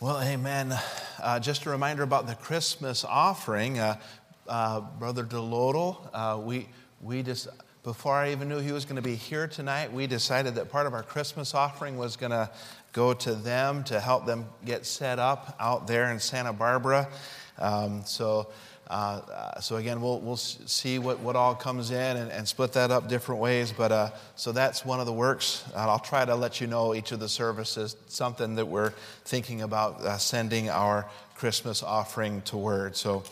Well, amen. Uh, just a reminder about the Christmas offering. Uh, uh, Brother Delodal, uh, we, we just, before I even knew he was going to be here tonight, we decided that part of our Christmas offering was going to go to them to help them get set up out there in Santa Barbara. Um, so uh, uh, so again, we'll, we'll see what, what all comes in and, and split that up different ways. But uh, so that's one of the works. I'll try to let you know each of the services, something that we're thinking about uh, sending our Christmas offering toward. So,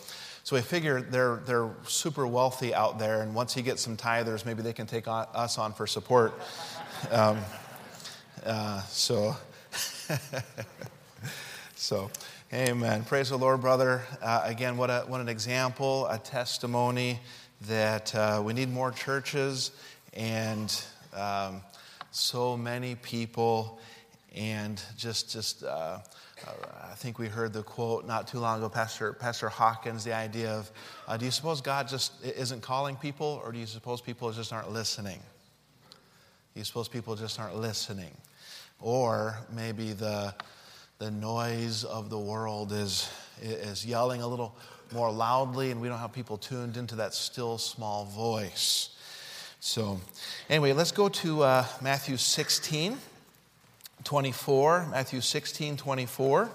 so we figure they're, they're super wealthy out there, and once he gets some tithers, maybe they can take on, us on for support. Um, uh, so, so. Amen. Praise the Lord, brother. Uh, again, what, a, what an example, a testimony that uh, we need more churches and um, so many people. And just, just uh, I think we heard the quote not too long ago, Pastor, Pastor Hawkins, the idea of uh, do you suppose God just isn't calling people, or do you suppose people just aren't listening? Do you suppose people just aren't listening? Or maybe the the noise of the world is, is yelling a little more loudly, and we don't have people tuned into that still small voice. So, anyway, let's go to uh, Matthew 16, 24. Matthew 16, 24.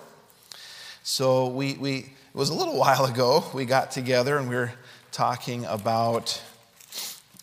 So, we, we, it was a little while ago, we got together and we were talking about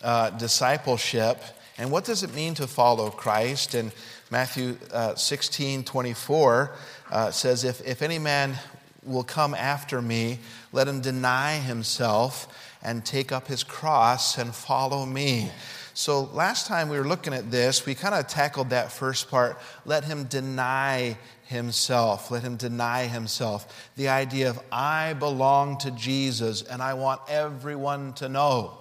uh, discipleship and what does it mean to follow Christ. And Matthew uh, 16, 24 uh, says, if, if any man will come after me, let him deny himself and take up his cross and follow me. So last time we were looking at this, we kind of tackled that first part. Let him deny himself. Let him deny himself. The idea of I belong to Jesus and I want everyone to know.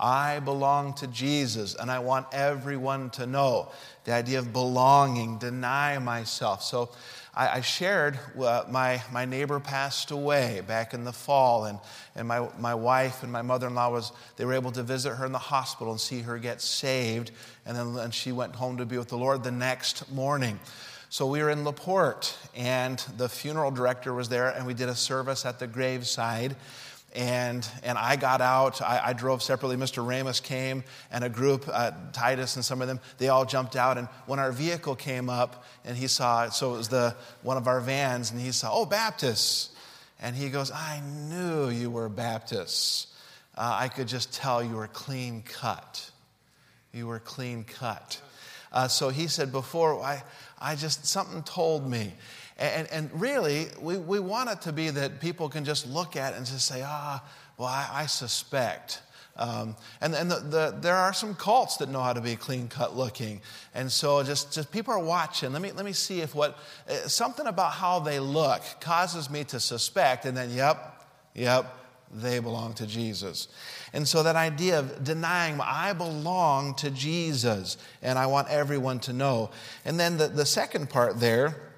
I belong to Jesus and I want everyone to know. The idea of belonging, deny myself. So I, I shared uh, my, my neighbor passed away back in the fall, and, and my, my wife and my mother in law was, they were able to visit her in the hospital and see her get saved. And then and she went home to be with the Lord the next morning. So we were in LaPorte, and the funeral director was there, and we did a service at the graveside and, and I got out. I, I, drove separately. Mr. Ramos came, and a group, uh, Titus and some of them, they all jumped out. And when our vehicle came up, and he saw, it, so it was the one of our vans, and he saw, oh, Baptists. And he goes, I knew you were Baptists. Uh, I could just tell you were clean cut. You were clean cut. Uh, so he said, before, I, I just, something told me. And, and really, we, we want it to be that people can just look at it and just say, ah, well, I, I suspect. Um, and and the, the, there are some cults that know how to be clean cut looking. And so just, just people are watching. Let me, let me see if what, uh, something about how they look causes me to suspect. And then, yep, yep, they belong to Jesus. And so that idea of denying, I belong to Jesus and I want everyone to know. And then the, the second part there,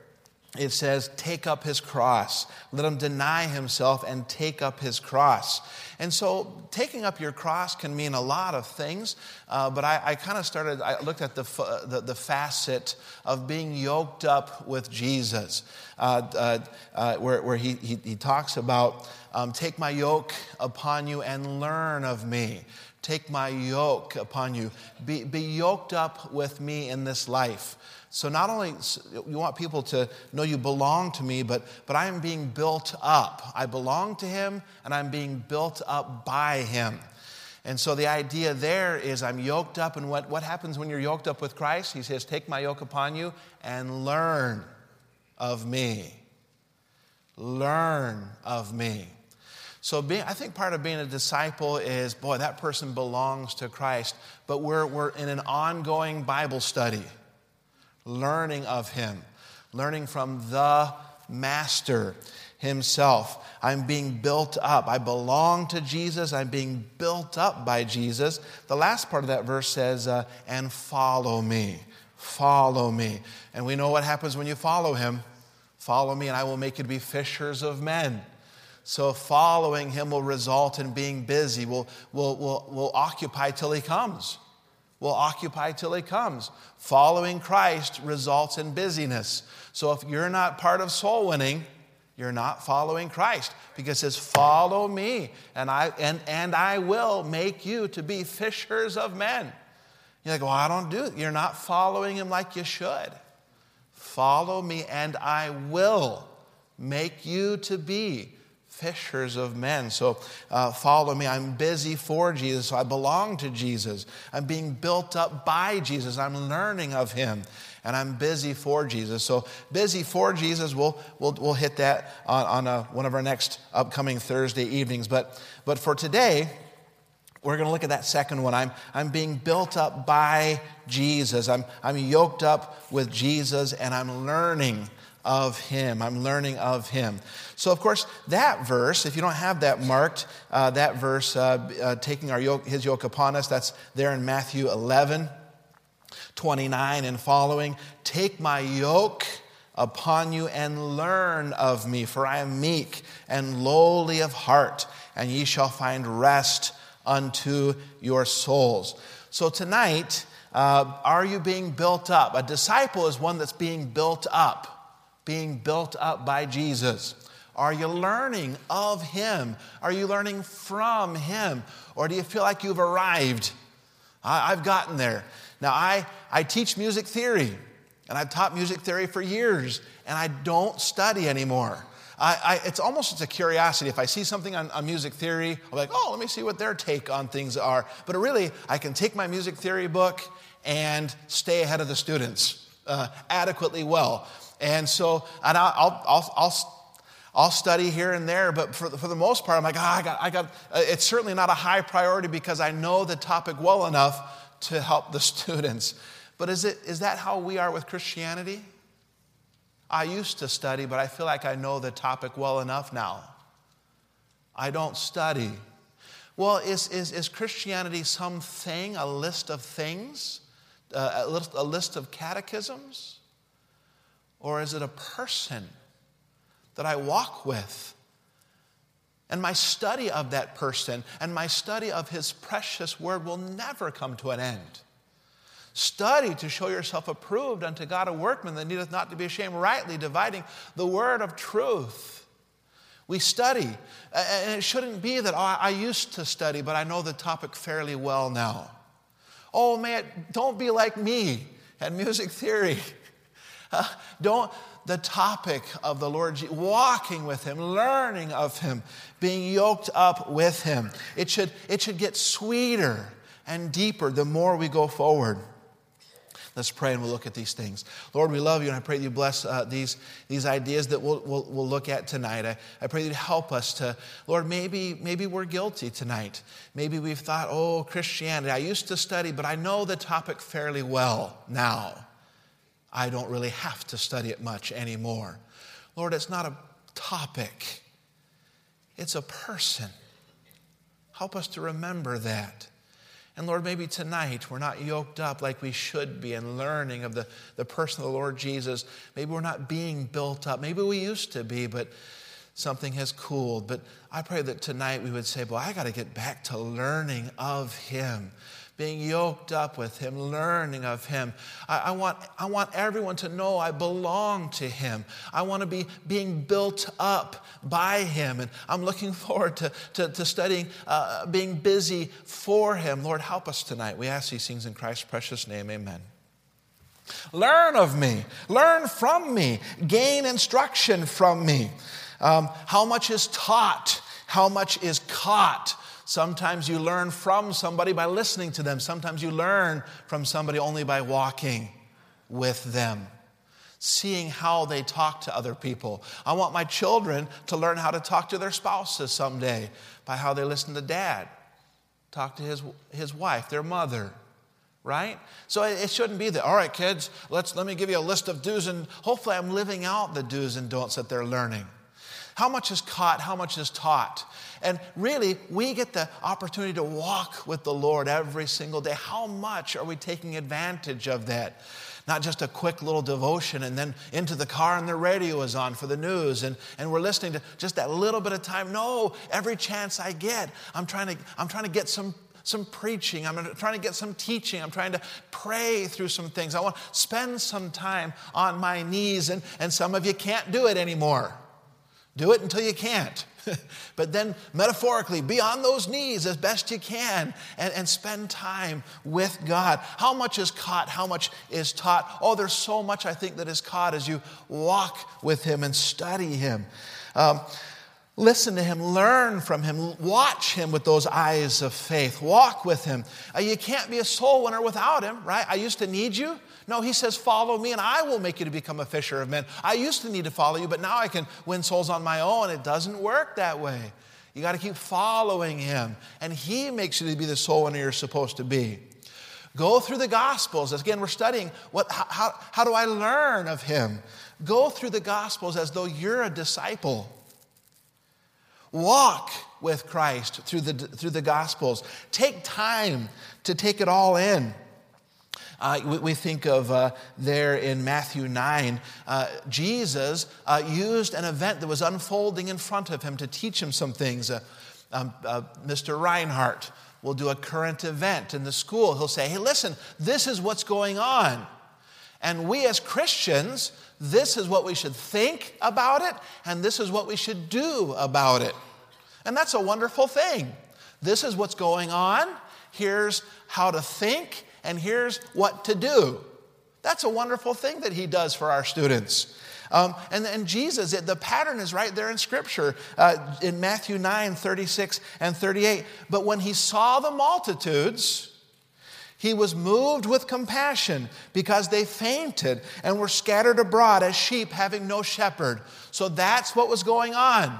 it says, take up his cross. Let him deny himself and take up his cross. And so, taking up your cross can mean a lot of things, uh, but I, I kind of started, I looked at the, the, the, facet of being yoked up with Jesus, uh, uh, uh, where, where he, he, he, talks about, um, take my yoke upon you and learn of me. Take my yoke upon you. Be, be yoked up with me in this life. So not only you want people to know you belong to me, but, but I am being built up. I belong to him and I'm being built up by him. And so the idea there is I'm yoked up, and what, what happens when you're yoked up with Christ? He says, Take my yoke upon you and learn of me. Learn of me. So being, I think part of being a disciple is, boy, that person belongs to Christ, but we're, we're in an ongoing Bible study learning of Him, learning from the Master Himself. I'm being built up. I belong to Jesus. I'm being built up by Jesus. The last part of that verse says, uh, and follow me. Follow me. And we know what happens when you follow Him. Follow me, and I will make you to be fishers of men. So following him will result in being busy. We'll, we'll, we'll, we'll occupy till he comes. Will occupy till he comes. Following Christ results in busyness. So if you're not part of soul winning, you're not following Christ because it says, Follow me, and I, and, and I will make you to be fishers of men. You're like, Well, I don't do it. You're not following him like you should. Follow me, and I will make you to be fishers of men. So uh, follow me. I'm busy for Jesus. So I belong to Jesus. I'm being built up by Jesus. I'm learning of him. And I'm busy for Jesus. So busy for Jesus, we'll, we'll, we'll hit that on, on a, uh, one of our next upcoming Thursday evenings. But, but for today, we're going to look at that second one. I'm, I'm being built up by Jesus. I'm, I'm yoked up with Jesus and I'm learning of him. I'm learning of him. So, of course, that verse, if you don't have that marked, uh, that verse, uh, uh, taking our yoke, his yoke upon us, that's there in Matthew 11, 29 and following. Take my yoke upon you and learn of me, for I am meek and lowly of heart, and ye shall find rest unto your souls. So, tonight, uh, are you being built up? A disciple is one that's being built up being built up by Jesus? Are you learning of Him? Are you learning from Him? Or do you feel like you've arrived? I, have gotten there. Now, I, I teach music theory, and I've taught music theory for years, and I don't study anymore. I, I, it's almost it's a curiosity. If I see something on, on, music theory, I'm like, oh, let me see what their take on things are. But really, I can take my music theory book and stay ahead of the students uh, adequately well. And so, and I'll, I'll, I'll, I'll study here and there, but for, for the most part, I'm like, oh, I got, I got, uh, it's certainly not a high priority because I know the topic well enough to help the students. But is, it, is that how we are with Christianity? I used to study, but I feel like I know the topic well enough now. I don't study. Well, is, is, is Christianity something, a list of things, uh, a, list, a list of catechisms? Or is it a person that I walk with? And my study of that person and my study of his precious word will never come to an end. Study to show yourself approved unto God, a workman that needeth not to be ashamed, rightly dividing the word of truth. We study, and it shouldn't be that oh, I used to study, but I know the topic fairly well now. Oh man, don't be like me and music theory. Don't, the topic of the Lord, walking with Him, learning of Him, being yoked up with Him. It should, it should get sweeter and deeper the more we go forward. Let's pray and we'll look at these things. Lord, we love you and I pray that you bless uh, these, these ideas that we'll, we'll, we'll look at tonight. I, I pray that you help us to, Lord, maybe, maybe we're guilty tonight. Maybe we've thought, oh, Christianity, I used to study, but I know the topic fairly well now. I don't really have to study it much anymore. Lord, it's not a topic, it's a person. Help us to remember that. And Lord, maybe tonight we're not yoked up like we should be in learning of the, the person of the Lord Jesus. Maybe we're not being built up. Maybe we used to be, but something has cooled. But I pray that tonight we would say, Boy, I got to get back to learning of Him being yoked up with Him, learning of Him. I, I, want, I want everyone to know I belong to Him. I want to be being built up by Him. And I'm looking forward to, to, to studying, uh, being busy for Him. Lord, help us tonight. We ask these things in Christ's precious name. Amen. Learn of me, learn from me, gain instruction from me. Um, how much is taught? How much is caught? Sometimes you learn from somebody by listening to them. Sometimes you learn from somebody only by walking with them, seeing how they talk to other people. I want my children to learn how to talk to their spouses someday by how they listen to dad, talk to his, his wife, their mother. Right? So it shouldn't be that, all right, kids, let's, let me give you a list of do's and hopefully I'm living out the do's and don'ts that they're learning. How much is caught? How much is taught? And really, we get the opportunity to walk with the Lord every single day. How much are we taking advantage of that? Not just a quick little devotion and then into the car and the radio is on for the news and, and we're listening to just that little bit of time. No, every chance I get, I'm trying to, I'm trying to get some some preaching. I'm trying to get some teaching. I'm trying to pray through some things. I want to spend some time on my knees. And, and some of you can't do it anymore. Do it until you can't. but then, metaphorically, be on those knees as best you can and, and spend time with God. How much is caught? How much is taught? Oh, there's so much I think that is caught as you walk with Him and study Him. Um, Listen to him, learn from him, watch him with those eyes of faith, walk with him. Uh, you can't be a soul winner without him, right? I used to need you. No, he says, Follow me and I will make you to become a fisher of men. I used to need to follow you, but now I can win souls on my own. It doesn't work that way. You got to keep following him, and he makes you to be the soul winner you're supposed to be. Go through the Gospels. Again, we're studying what, how, how do I learn of him? Go through the Gospels as though you're a disciple. Walk with Christ through the, through the Gospels. Take time to take it all in. Uh, we, we, think of uh, there in Matthew 9, uh, Jesus uh, used an event that was unfolding in front of him to teach him some things. Uh, um, uh, Mr. Reinhardt will do a current event in the school. He'll say, Hey, listen, this is what's going on. And we as Christians, this is what we should think about it, and this is what we should do about it. And that's a wonderful thing. This is what's going on. Here's how to think, and here's what to do. That's a wonderful thing that he does for our students. Um, and, and Jesus, the pattern is right there in Scripture uh, in Matthew 9, 36 and 38. But when he saw the multitudes, he was moved with compassion because they fainted and were scattered abroad as sheep having no shepherd. So that's what was going on.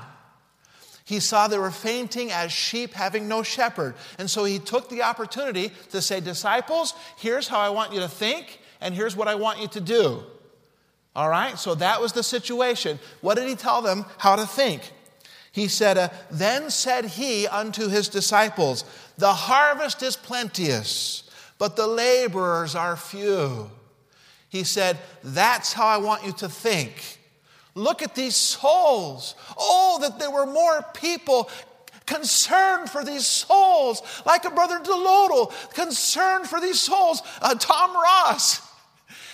He saw they were fainting as sheep having no shepherd. And so he took the opportunity to say, Disciples, here's how I want you to think, and here's what I want you to do. All right? So that was the situation. What did he tell them how to think? He said, uh, Then said he unto his disciples, The harvest is plenteous, but the laborers are few. He said, That's how I want you to think. Look at these souls. Oh, that there were more people concerned for these souls, like a brother Delodal, concerned for these souls. Uh, Tom Ross,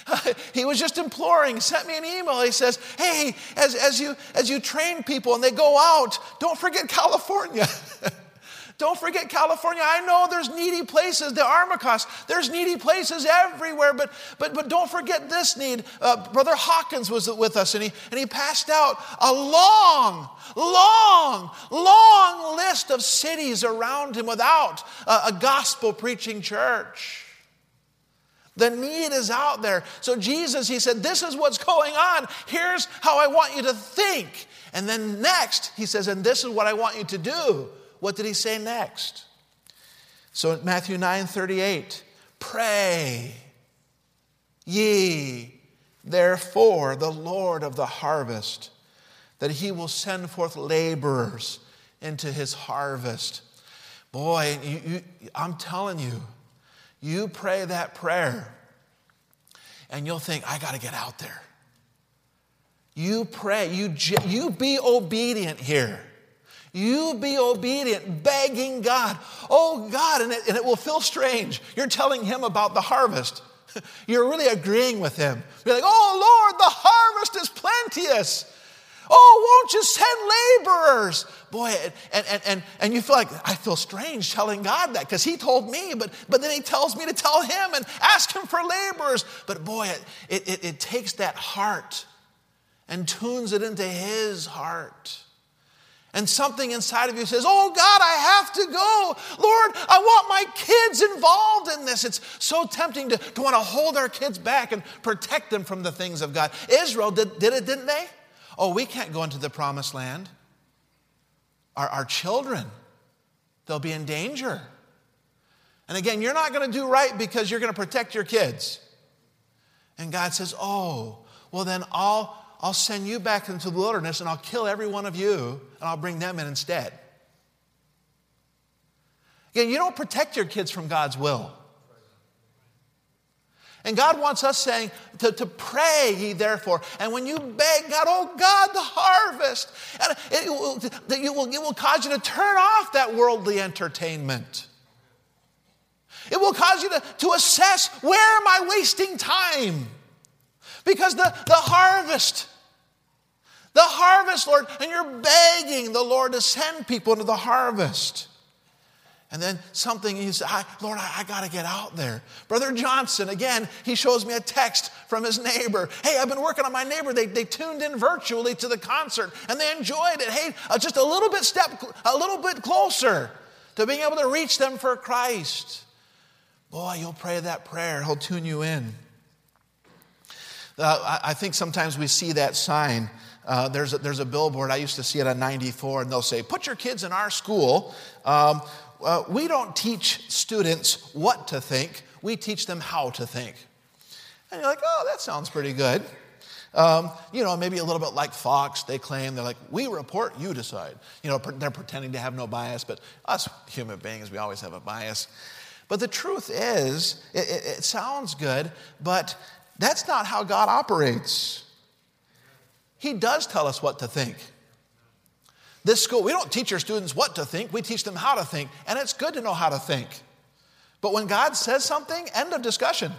he was just imploring, sent me an email. He says, Hey, as, as, you, as you train people and they go out, don't forget California. Don't forget California. I know there's needy places, the Armacost. There's needy places everywhere, but, but, but don't forget this need. Uh, Brother Hawkins was with us, and he, and he passed out a long, long, long list of cities around him without a, a gospel preaching church. The need is out there. So, Jesus, he said, This is what's going on. Here's how I want you to think. And then next, he says, And this is what I want you to do. What did he say next? So, in Matthew 9 38, pray ye therefore the Lord of the harvest, that he will send forth laborers into his harvest. Boy, you, you, I'm telling you, you pray that prayer and you'll think, I got to get out there. You pray, you, you be obedient here. You be obedient, begging God. Oh, God, and it, and it will feel strange. You're telling Him about the harvest. You're really agreeing with Him. You're like, oh, Lord, the harvest is plenteous. Oh, won't you send laborers? Boy, and, and, and, and you feel like, I feel strange telling God that because He told me, but, but then He tells me to tell Him and ask Him for laborers. But boy, it, it, it takes that heart and tunes it into His heart. And something inside of you says, Oh God, I have to go. Lord, I want my kids involved in this. It's so tempting to, to want to hold our kids back and protect them from the things of God. Israel did, did it, didn't they? Oh, we can't go into the promised land. Our, our children, they'll be in danger. And again, you're not going to do right because you're going to protect your kids. And God says, Oh, well, then I'll, I'll send you back into the wilderness and I'll kill every one of you and I'll bring them in instead. Again, you don't protect your kids from God's will. And God wants us saying to, to pray ye therefore. And when you beg God, oh God, the harvest, and it will, will, it will cause you to turn off that worldly entertainment. It will cause you to, to assess where am I wasting time? Because the, the harvest, the harvest, Lord, and you're begging the Lord to send people into the harvest. And then something, he said, Lord, I, I got to get out there. Brother Johnson, again, he shows me a text from his neighbor. Hey, I've been working on my neighbor. They, they tuned in virtually to the concert and they enjoyed it. Hey, uh, just a little bit step, a little bit closer to being able to reach them for Christ. Boy, you'll pray that prayer, he'll tune you in. Uh, I, think sometimes we see that sign. Uh, there's, a, there's a billboard, I used to see it on 94, and they'll say, Put your kids in our school. Um, uh, we don't teach students what to think, we teach them how to think. And you're like, oh, that sounds pretty good. Um, you know, maybe a little bit like Fox, they claim, they're like, we report, you decide. You know, they're pretending to have no bias, but us human beings, we always have a bias. But the truth is, it, it sounds good, but that's not how God operates. He does tell us what to think. This school, we don't teach our students what to think, we teach them how to think. And it's good to know how to think. But when God says something, end of discussion.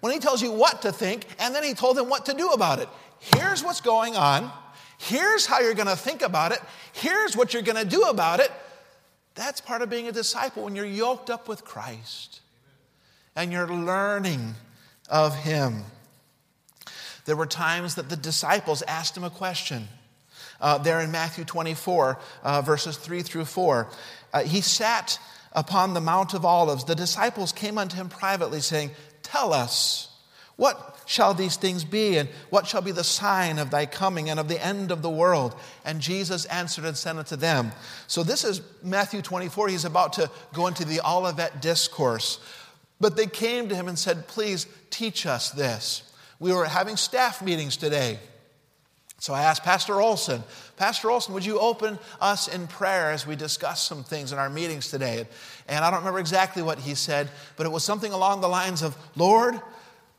When He tells you what to think, and then He told them what to do about it. Here's what's going on. Here's how you're going to think about it. Here's what you're going to do about it. That's part of being a disciple when you're yoked up with Christ and you're learning of Him. There were times that the disciples asked Him a question uh, there in Matthew 24, uh, verses 3 through 4. Uh, he sat upon the Mount of Olives. The disciples came unto him privately, saying, Tell us, what shall these things be, and what shall be the sign of thy coming and of the end of the world? And Jesus answered and said unto them. So this is Matthew 24. He's about to go into the Olivet discourse. But they came to him and said, Please teach us this. We were having staff meetings today. So I asked Pastor Olson, Pastor Olson, would you open us in prayer as we discuss some things in our meetings today? And I don't remember exactly what he said, but it was something along the lines of, Lord,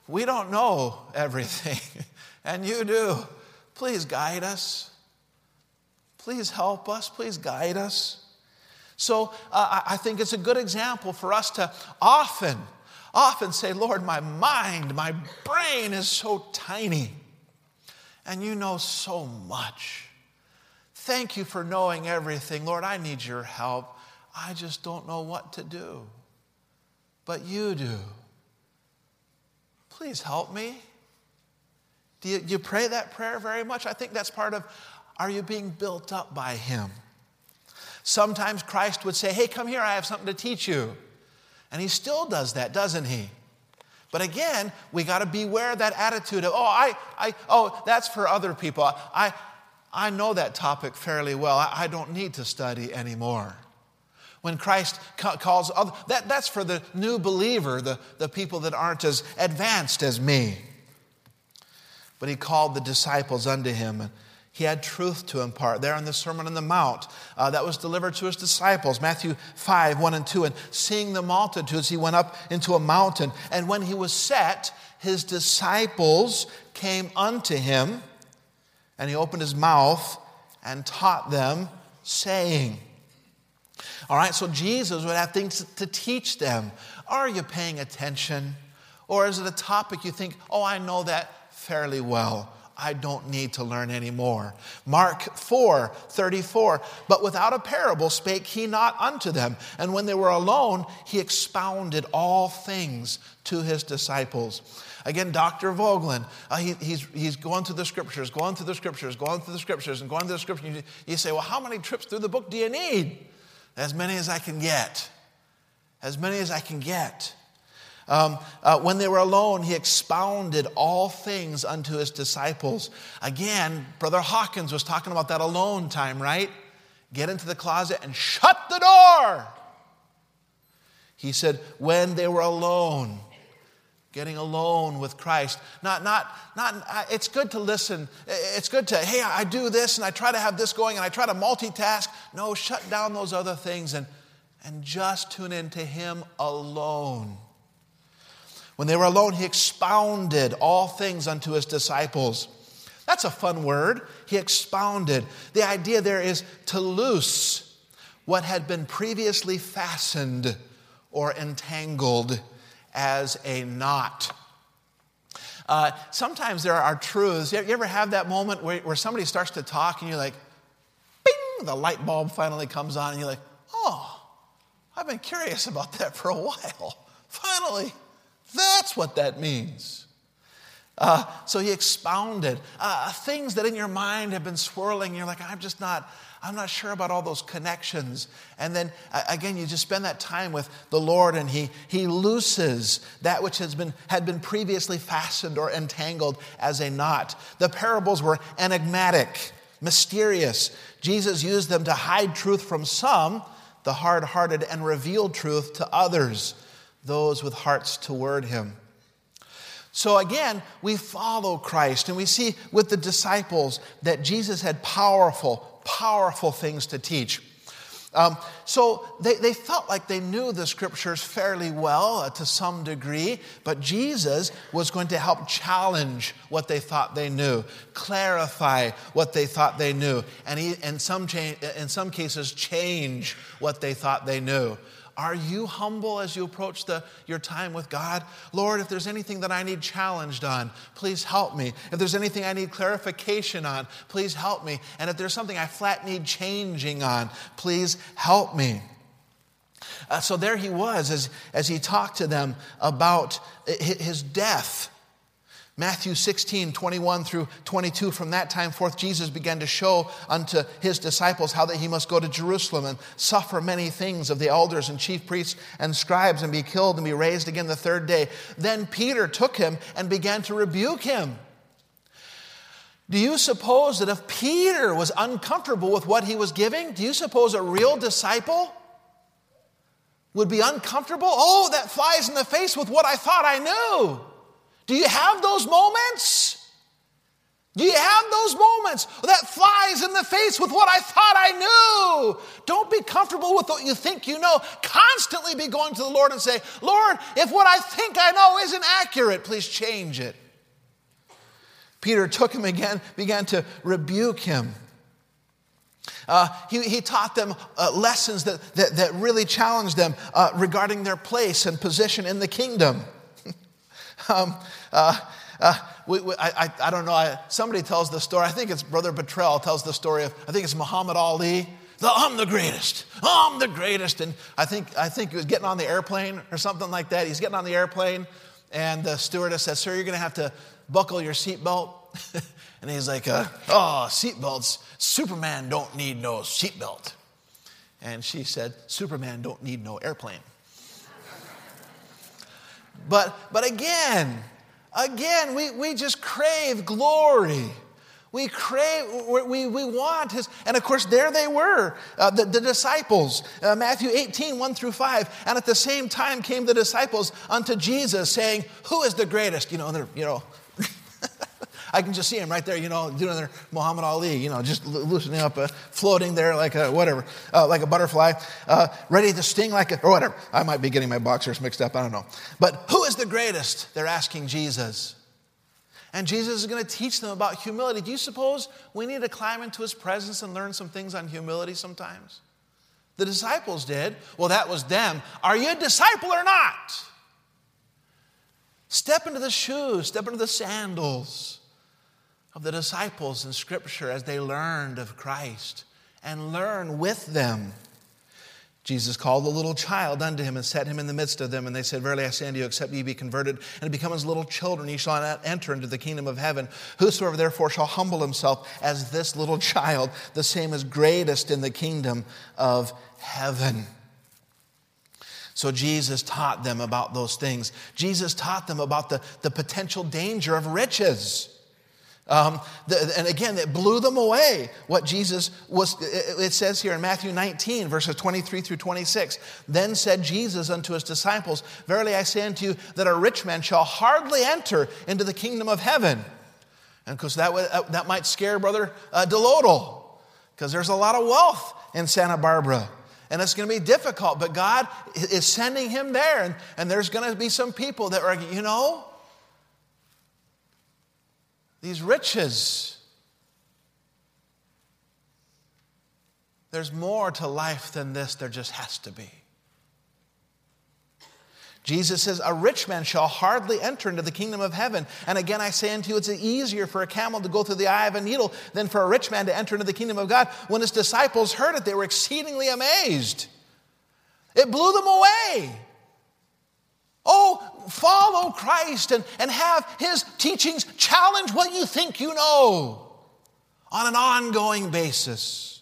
we don't know everything, and you do. Please guide us. Please help us. Please guide us. So uh, I think it's a good example for us to often, often say, Lord, my mind, my brain is so tiny and you know so much. Thank you for knowing everything. Lord, I need your help. I just don't know what to do. But you do. Please help me. Do you, do you pray that prayer very much? I think that's part of are you being built up by Him? Sometimes Christ would say, Hey, come here, I have something to teach you. And He still does that, doesn't He? But again, we got to beware that attitude of, oh, I, I, oh, that's for other people. I, I know that topic fairly well. I, I don't need to study anymore. When Christ ca- calls, other, that, that's for the new believer, the, the people that aren't as advanced as me. But he called the disciples unto him he had truth to impart. There in the Sermon on the Mount uh, that was delivered to his disciples, Matthew 5, 1 and 2. And seeing the multitudes, he went up into a mountain. And when he was set, his disciples came unto him, and he opened his mouth and taught them, saying, All right, so Jesus would have things to teach them. Are you paying attention? Or is it a topic you think, oh, I know that fairly well? I don't need to learn anymore. Mark 4 34. But without a parable spake he not unto them. And when they were alone, he expounded all things to his disciples. Again, Dr. Vogelin, uh, he, he's, he's going through the scriptures, going through the scriptures, going through the scriptures, and going through the scriptures. You, you say, Well, how many trips through the book do you need? As many as I can get. As many as I can get. Um, uh, when they were alone, he expounded all things unto his disciples. Again, Brother Hawkins was talking about that alone time, right? Get into the closet and shut the door. He said, when they were alone, getting alone with Christ. Not, not, not, it's good to listen. It's good to, hey, I do this and I try to have this going and I try to multitask. No, shut down those other things and, and just tune into Him alone. When they were alone, he expounded all things unto his disciples. That's a fun word. He expounded. The idea there is to loose what had been previously fastened or entangled as a knot. Uh, sometimes there are truths. You ever have that moment where, where somebody starts to talk and you're like, bing, the light bulb finally comes on and you're like, oh, I've been curious about that for a while. Finally, that's what that means. Uh, so he expounded uh, things that in your mind have been swirling. You're like, I'm just not, I'm not sure about all those connections. And then again, you just spend that time with the Lord and he, he looses that which has been, had been previously fastened or entangled as a knot. The parables were enigmatic, mysterious. Jesus used them to hide truth from some, the hard hearted, and reveal truth to others, those with hearts toward him. So again, we follow Christ and we see with the disciples that Jesus had powerful, powerful things to teach. Um, so they, they felt like they knew the scriptures fairly well uh, to some degree, but Jesus was going to help challenge what they thought they knew, clarify what they thought they knew, and he, in, some cha- in some cases, change what they thought they knew. Are you humble as you approach the, your time with God? Lord, if there's anything that I need challenged on, please help me. If there's anything I need clarification on, please help me. And if there's something I flat need changing on, please help me. Uh, so there he was as, as he talked to them about his death Matthew 16, 21 through 22, from that time forth, Jesus began to show unto his disciples how that he must go to Jerusalem and suffer many things of the elders and chief priests and scribes and be killed and be raised again the third day. Then Peter took him and began to rebuke him. Do you suppose that if Peter was uncomfortable with what he was giving, do you suppose a real disciple would be uncomfortable? Oh, that flies in the face with what I thought I knew. Do you have those moments? Do you have those moments that flies in the face with what I thought I knew? Don't be comfortable with what you think you know. Constantly be going to the Lord and say, Lord, if what I think I know isn't accurate, please change it. Peter took him again, began to rebuke him. Uh, he, he, taught them uh, lessons that, that, that, really challenged them uh, regarding their place and position in the kingdom. Um, uh, uh, we, we, I, I, don't know. I, somebody tells the story. I think it's Brother Betrell tells the story of, I think it's Muhammad Ali. The, I'm the greatest. I'm the greatest. And I think, I think he was getting on the airplane or something like that. He's getting on the airplane, and the stewardess says, Sir, you're going to have to buckle your seatbelt. and he's like, uh, Oh, seatbelts. Superman don't need no seatbelt. And she said, Superman don't need no airplane. But, but again, again, we, we just crave glory. We crave, we, we want his, and of course, there they were, uh, the, the disciples, uh, Matthew 18, 1 through 5. And at the same time came the disciples unto Jesus, saying, Who is the greatest? You know, they're, you know, I can just see him right there, you know, doing their Muhammad Ali, you know, just loosening up, uh, floating there like a whatever, uh, like a butterfly, uh, ready to sting like a, or whatever. I might be getting my boxers mixed up, I don't know. But who is the greatest? They're asking Jesus. And Jesus is going to teach them about humility. Do you suppose we need to climb into his presence and learn some things on humility sometimes? The disciples did. Well, that was them. Are you a disciple or not? Step into the shoes, step into the sandals of the disciples in Scripture as they learned of Christ and learn with them. Jesus called a little child unto him and set him in the midst of them. And they said, Verily I say unto you, except ye be converted and become as little children, ye shall not enter into the kingdom of heaven. Whosoever therefore shall humble himself as this little child, the same is greatest in the kingdom of heaven. So Jesus taught them about those things. Jesus taught them about the, the potential danger of riches. Um, the, and again, it blew them away what Jesus was. It says here in Matthew 19, verses 23 through 26. Then said Jesus unto his disciples, Verily I say unto you, that a rich man shall hardly enter into the kingdom of heaven. And because that, uh, that might scare Brother uh, Delodal, because there's a lot of wealth in Santa Barbara. And it's going to be difficult, but God is sending him there. And, and there's going to be some people that are, you know, these riches. There's more to life than this, there just has to be. Jesus says, A rich man shall hardly enter into the kingdom of heaven. And again, I say unto you, it's easier for a camel to go through the eye of a needle than for a rich man to enter into the kingdom of God. When his disciples heard it, they were exceedingly amazed. It blew them away. Oh, follow Christ and, and have his teachings challenge what you think you know on an ongoing basis.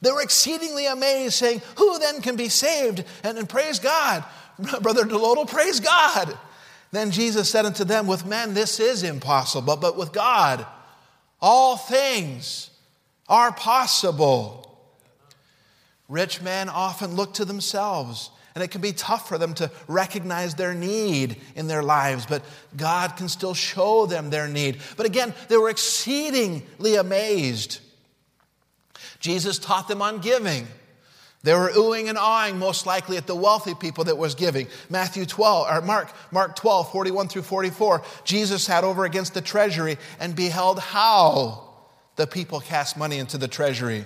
They were exceedingly amazed, saying, Who then can be saved? And, and praise God. Brother Delodal, praise God. Then Jesus said unto them, With men this is impossible, but with God all things are possible. Rich men often look to themselves, and it can be tough for them to recognize their need in their lives, but God can still show them their need. But again, they were exceedingly amazed. Jesus taught them on giving. They were oohing and awing most likely at the wealthy people that was giving. Matthew 12, or Mark, Mark 12, 41 through 44. Jesus sat over against the treasury and beheld how the people cast money into the treasury.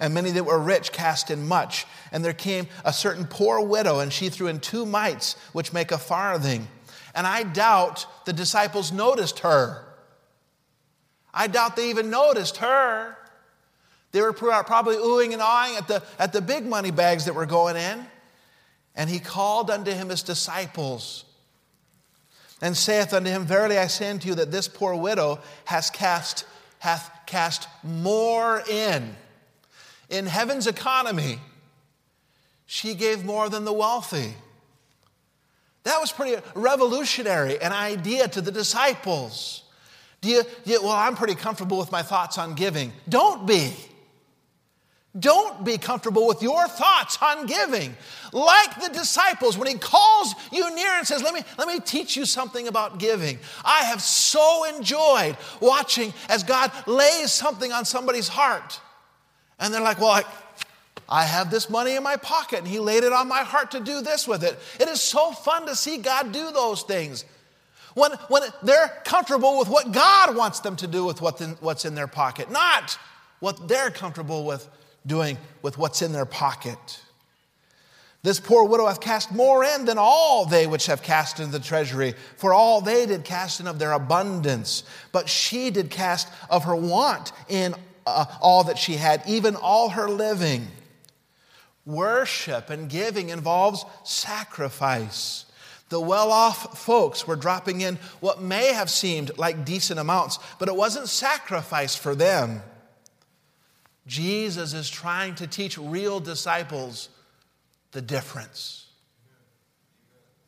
And many that were rich cast in much. And there came a certain poor widow, and she threw in two mites, which make a farthing. And I doubt the disciples noticed her. I doubt they even noticed her. They were probably oohing and awing at the, at the big money bags that were going in. And he called unto him his disciples and saith unto him, Verily I say unto you that this poor widow has cast, hath cast more in. In heaven's economy, she gave more than the wealthy. That was pretty revolutionary, an idea to the disciples. Do you, do you, well, I'm pretty comfortable with my thoughts on giving. Don't be. Don't be comfortable with your thoughts on giving. Like the disciples, when he calls you near and says, let me, let me teach you something about giving. I have so enjoyed watching as God lays something on somebody's heart. And they're like, well, I, I have this money in my pocket, and he laid it on my heart to do this with it. It is so fun to see God do those things. When, when they're comfortable with what God wants them to do with what what's in their pocket, not what they're comfortable with doing with what's in their pocket. This poor widow hath cast more in than all they which have cast into the treasury, for all they did cast in of their abundance. But she did cast of her want in uh, all that she had, even all her living. Worship and giving involves sacrifice. The well off folks were dropping in what may have seemed like decent amounts, but it wasn't sacrifice for them. Jesus is trying to teach real disciples the difference.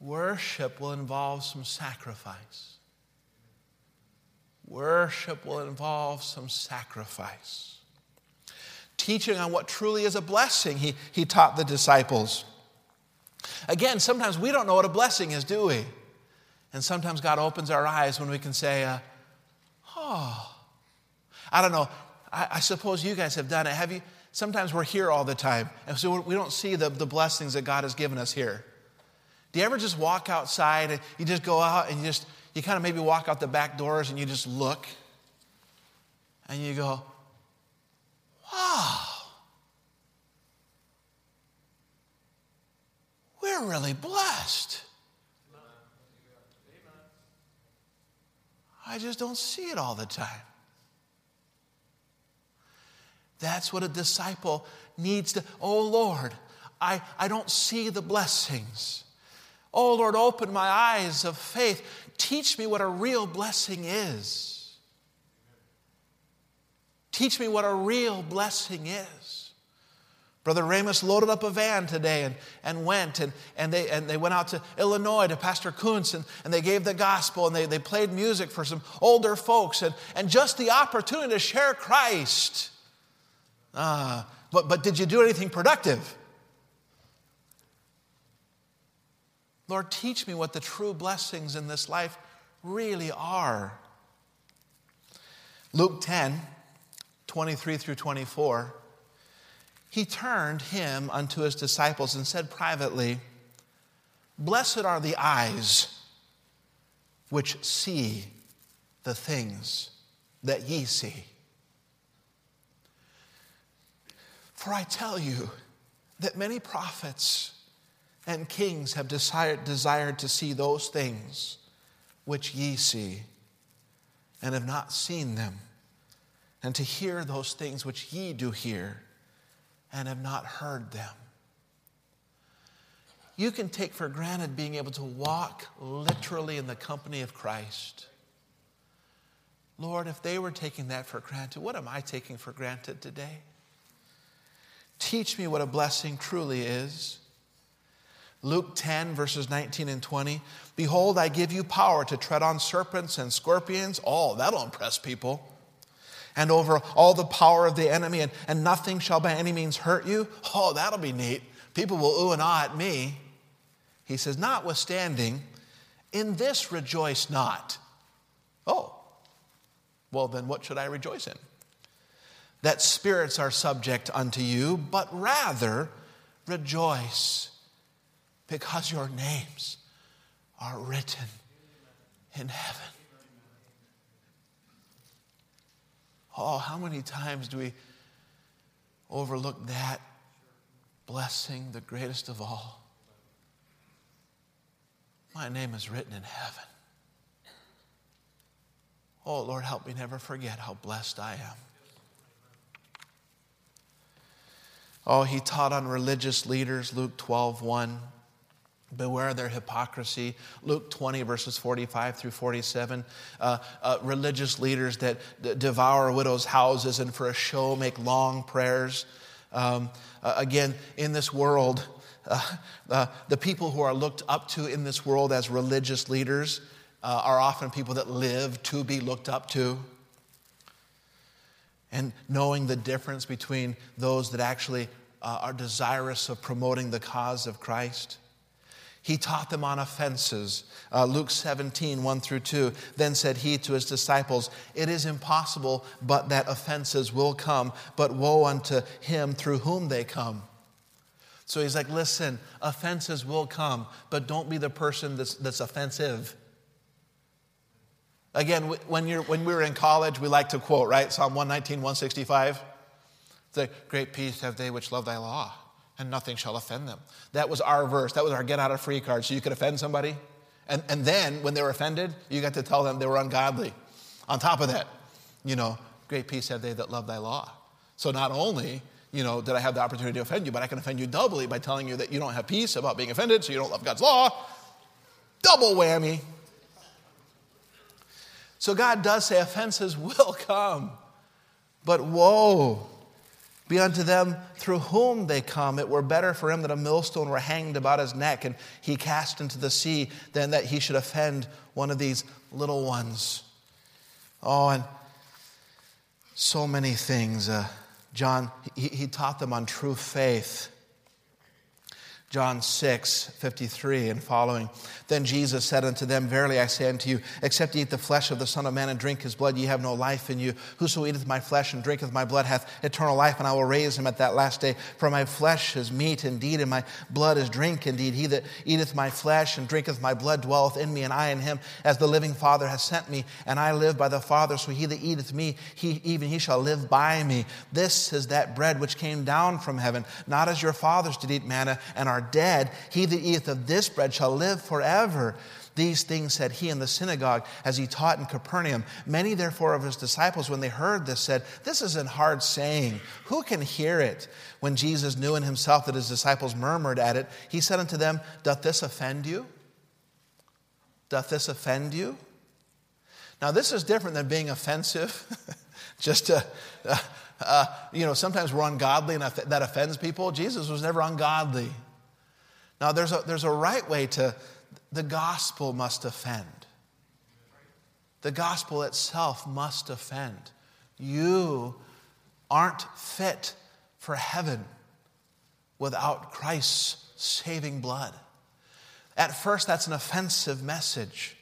Worship will involve some sacrifice. Worship will involve some sacrifice. Teaching on what truly is a blessing, he, he taught the disciples. Again, sometimes we don't know what a blessing is, do we? And sometimes God opens our eyes when we can say, uh, oh, I don't know. I, I suppose you guys have done it. Have you? Sometimes we're here all the time, and so we don't see the, the blessings that God has given us here. Do you ever just walk outside and you just go out and you just, you kind of maybe walk out the back doors and you just look and you go, wow, we're really blessed. I just don't see it all the time. That's what a disciple needs to. Oh Lord, I, I don't see the blessings. Oh Lord, open my eyes of faith. Teach me what a real blessing is. Teach me what a real blessing is. Brother Ramus loaded up a van today and, and went, and, and, they, and they went out to Illinois to Pastor Kuntz, and, and they gave the gospel, and they, they played music for some older folks, and, and just the opportunity to share Christ Ah, but, but did you do anything productive? Lord, teach me what the true blessings in this life really are. Luke 10, 23 through 24. He turned him unto his disciples and said privately, Blessed are the eyes which see the things that ye see. For I tell you that many prophets and kings have desired, desired to see those things which ye see, and have not seen them, and to hear those things which ye do hear, and have not heard them. You can take for granted being able to walk literally in the company of Christ. Lord, if they were taking that for granted, what am I taking for granted today? Teach me what a blessing truly is. Luke 10, verses 19 and 20. Behold, I give you power to tread on serpents and scorpions. Oh, that'll impress people. And over all the power of the enemy, and, and nothing shall by any means hurt you. Oh, that'll be neat. People will ooh and ah at me. He says, Notwithstanding, in this rejoice not. Oh, well, then what should I rejoice in? That spirits are subject unto you, but rather rejoice because your names are written in heaven. Oh, how many times do we overlook that blessing, the greatest of all? My name is written in heaven. Oh, Lord, help me never forget how blessed I am. Oh, he taught on religious leaders, Luke 12, 1. Beware their hypocrisy. Luke 20, verses 45 through 47. Uh, uh, religious leaders that devour widows' houses and for a show make long prayers. Um, uh, again, in this world, uh, uh, the people who are looked up to in this world as religious leaders uh, are often people that live to be looked up to. And knowing the difference between those that actually are desirous of promoting the cause of Christ. He taught them on offenses. Uh, Luke 17, 1 through 2. Then said he to his disciples, It is impossible but that offenses will come, but woe unto him through whom they come. So he's like, Listen, offenses will come, but don't be the person that's, that's offensive. Again, when, you're, when we were in college, we like to quote, right? Psalm 119, 165. The great peace have they which love thy law and nothing shall offend them. That was our verse. That was our get out of free card. So you could offend somebody. And, and then when they were offended, you got to tell them they were ungodly. On top of that, you know, great peace have they that love thy law. So not only, you know, did I have the opportunity to offend you, but I can offend you doubly by telling you that you don't have peace about being offended, so you don't love God's law. Double whammy. So God does say offenses will come. But woe be unto them through whom they come. It were better for him that a millstone were hanged about his neck and he cast into the sea than that he should offend one of these little ones. Oh, and so many things. Uh, John, he, he taught them on true faith. John 6, 53 and following. Then Jesus said unto them, Verily I say unto you, except ye eat the flesh of the Son of Man and drink his blood, ye have no life in you. Whoso eateth my flesh and drinketh my blood hath eternal life, and I will raise him at that last day. For my flesh is meat indeed, and my blood is drink indeed. He that eateth my flesh and drinketh my blood dwelleth in me, and I in him, as the living Father hath sent me, and I live by the Father. So he that eateth me, he, even he shall live by me. This is that bread which came down from heaven, not as your fathers did eat manna and are dead. He that eateth of this bread shall live forever. These things said he in the synagogue as he taught in Capernaum. Many, therefore, of his disciples, when they heard this, said, This is an hard saying. Who can hear it? When Jesus knew in himself that his disciples murmured at it, he said unto them, Doth this offend you? Doth this offend you? Now, this is different than being offensive. Just to, uh, uh, you know, sometimes we're ungodly and that offends people. Jesus was never ungodly. Now, there's a, there's a right way to, the gospel must offend. The gospel itself must offend. You aren't fit for heaven without Christ's saving blood. At first, that's an offensive message.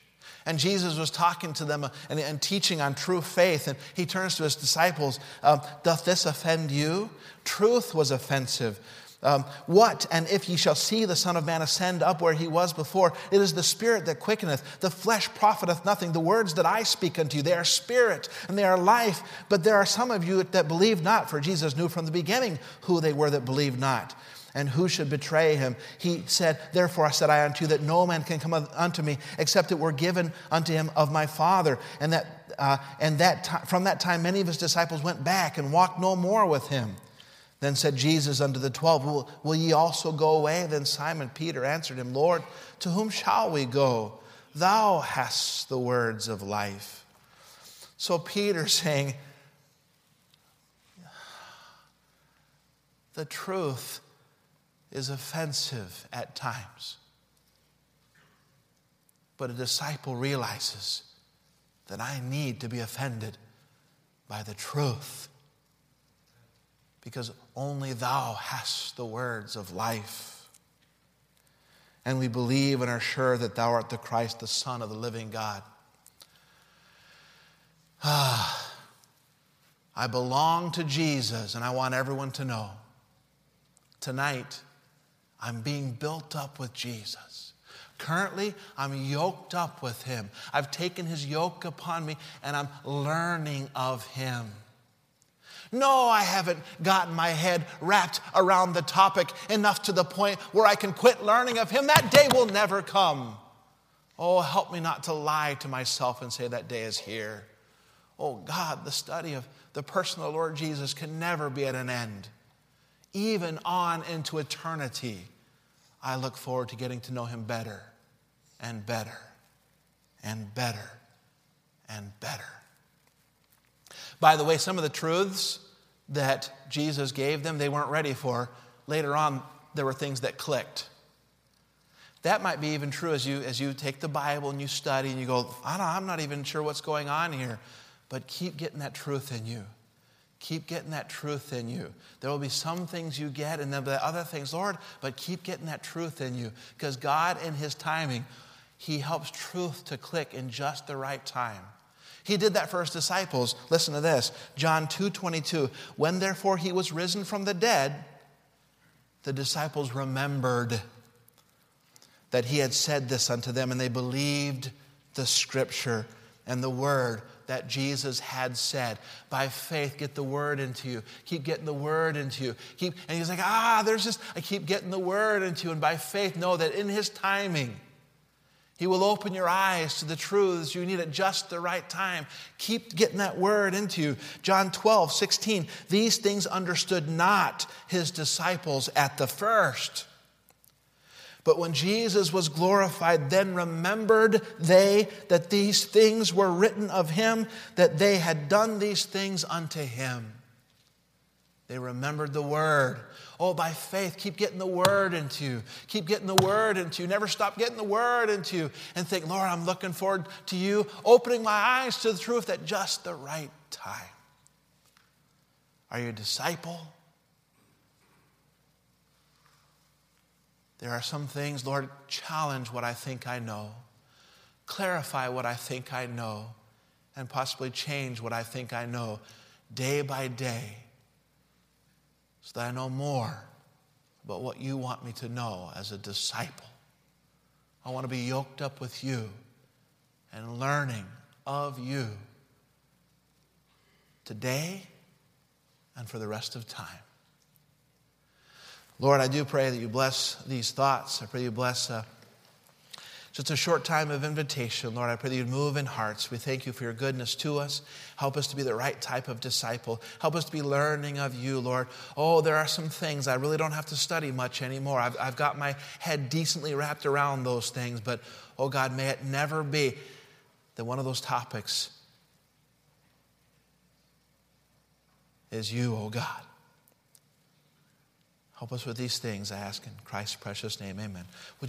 And Jesus was talking to them and, and teaching on true faith. And he turns to his disciples um, Doth this offend you? Truth was offensive. Um, what and if ye shall see the Son of Man ascend up where he was before? It is the Spirit that quickeneth. The flesh profiteth nothing. The words that I speak unto you, they are spirit and they are life. But there are some of you that believe not, for Jesus knew from the beginning who they were that believed not. and who should betray him? He said, Therefore I said I unto you that no man can come unto me except it were given unto him of my Father. And that, uh, and that t- from that time many of his disciples went back and walked no more with him. Then said Jesus unto the twelve, Will, will ye also go away? Then Simon Peter answered him, Lord, to whom shall we go? Thou hast the words of life. So Peter saying, The truth is offensive at times. But a disciple realizes that I need to be offended by the truth because only thou hast the words of life. And we believe and are sure that thou art the Christ, the Son of the living God. Ah, I belong to Jesus, and I want everyone to know. Tonight, I'm being built up with Jesus. Currently, I'm yoked up with him. I've taken his yoke upon me and I'm learning of him. No, I haven't gotten my head wrapped around the topic enough to the point where I can quit learning of him. That day will never come. Oh, help me not to lie to myself and say that day is here. Oh, God, the study of the person of the Lord Jesus can never be at an end even on into eternity, I look forward to getting to know him better and better and better and better. By the way, some of the truths that Jesus gave them, they weren't ready for. Later on, there were things that clicked. That might be even true as you, as you take the Bible and you study and you go, I'm not even sure what's going on here. But keep getting that truth in you. Keep getting that truth in you. There will be some things you get, and then the other things, Lord, but keep getting that truth in you. Because God, in His timing, He helps truth to click in just the right time. He did that for his disciples. Listen to this. John 2 22. When therefore he was risen from the dead, the disciples remembered that he had said this unto them, and they believed the scripture and the word that Jesus had said. By faith, get the word into you. Keep getting the word into you. Keep, and he's like, ah, there's just, I keep getting the word into you. And by faith, know that in his timing, he will open your eyes to the truths you need at just the right time. Keep getting that word into you. John 12, 16. These things understood not his disciples at the first. But when Jesus was glorified, then remembered they that these things were written of him, that they had done these things unto him. They remembered the word. Oh, by faith, keep getting the word into you. Keep getting the word into you. Never stop getting the word into you. And think, Lord, I'm looking forward to you opening my eyes to the truth at just the right time. Are you a disciple? There are some things, Lord, challenge what I think I know, clarify what I think I know, and possibly change what I think I know day by day so that I know more about what you want me to know as a disciple. I want to be yoked up with you and learning of you today and for the rest of time. Lord, I do pray that you bless these thoughts. I pray you bless uh, just a short time of invitation. Lord, I pray that you'd move in hearts. We thank you for your goodness to us. Help us to be the right type of disciple. Help us to be learning of you, Lord. Oh, there are some things I really don't have to study much anymore. I've, I've got my head decently wrapped around those things, but oh God, may it never be that one of those topics is you, oh God. Help us with these things, I ask in Christ's precious name. Amen.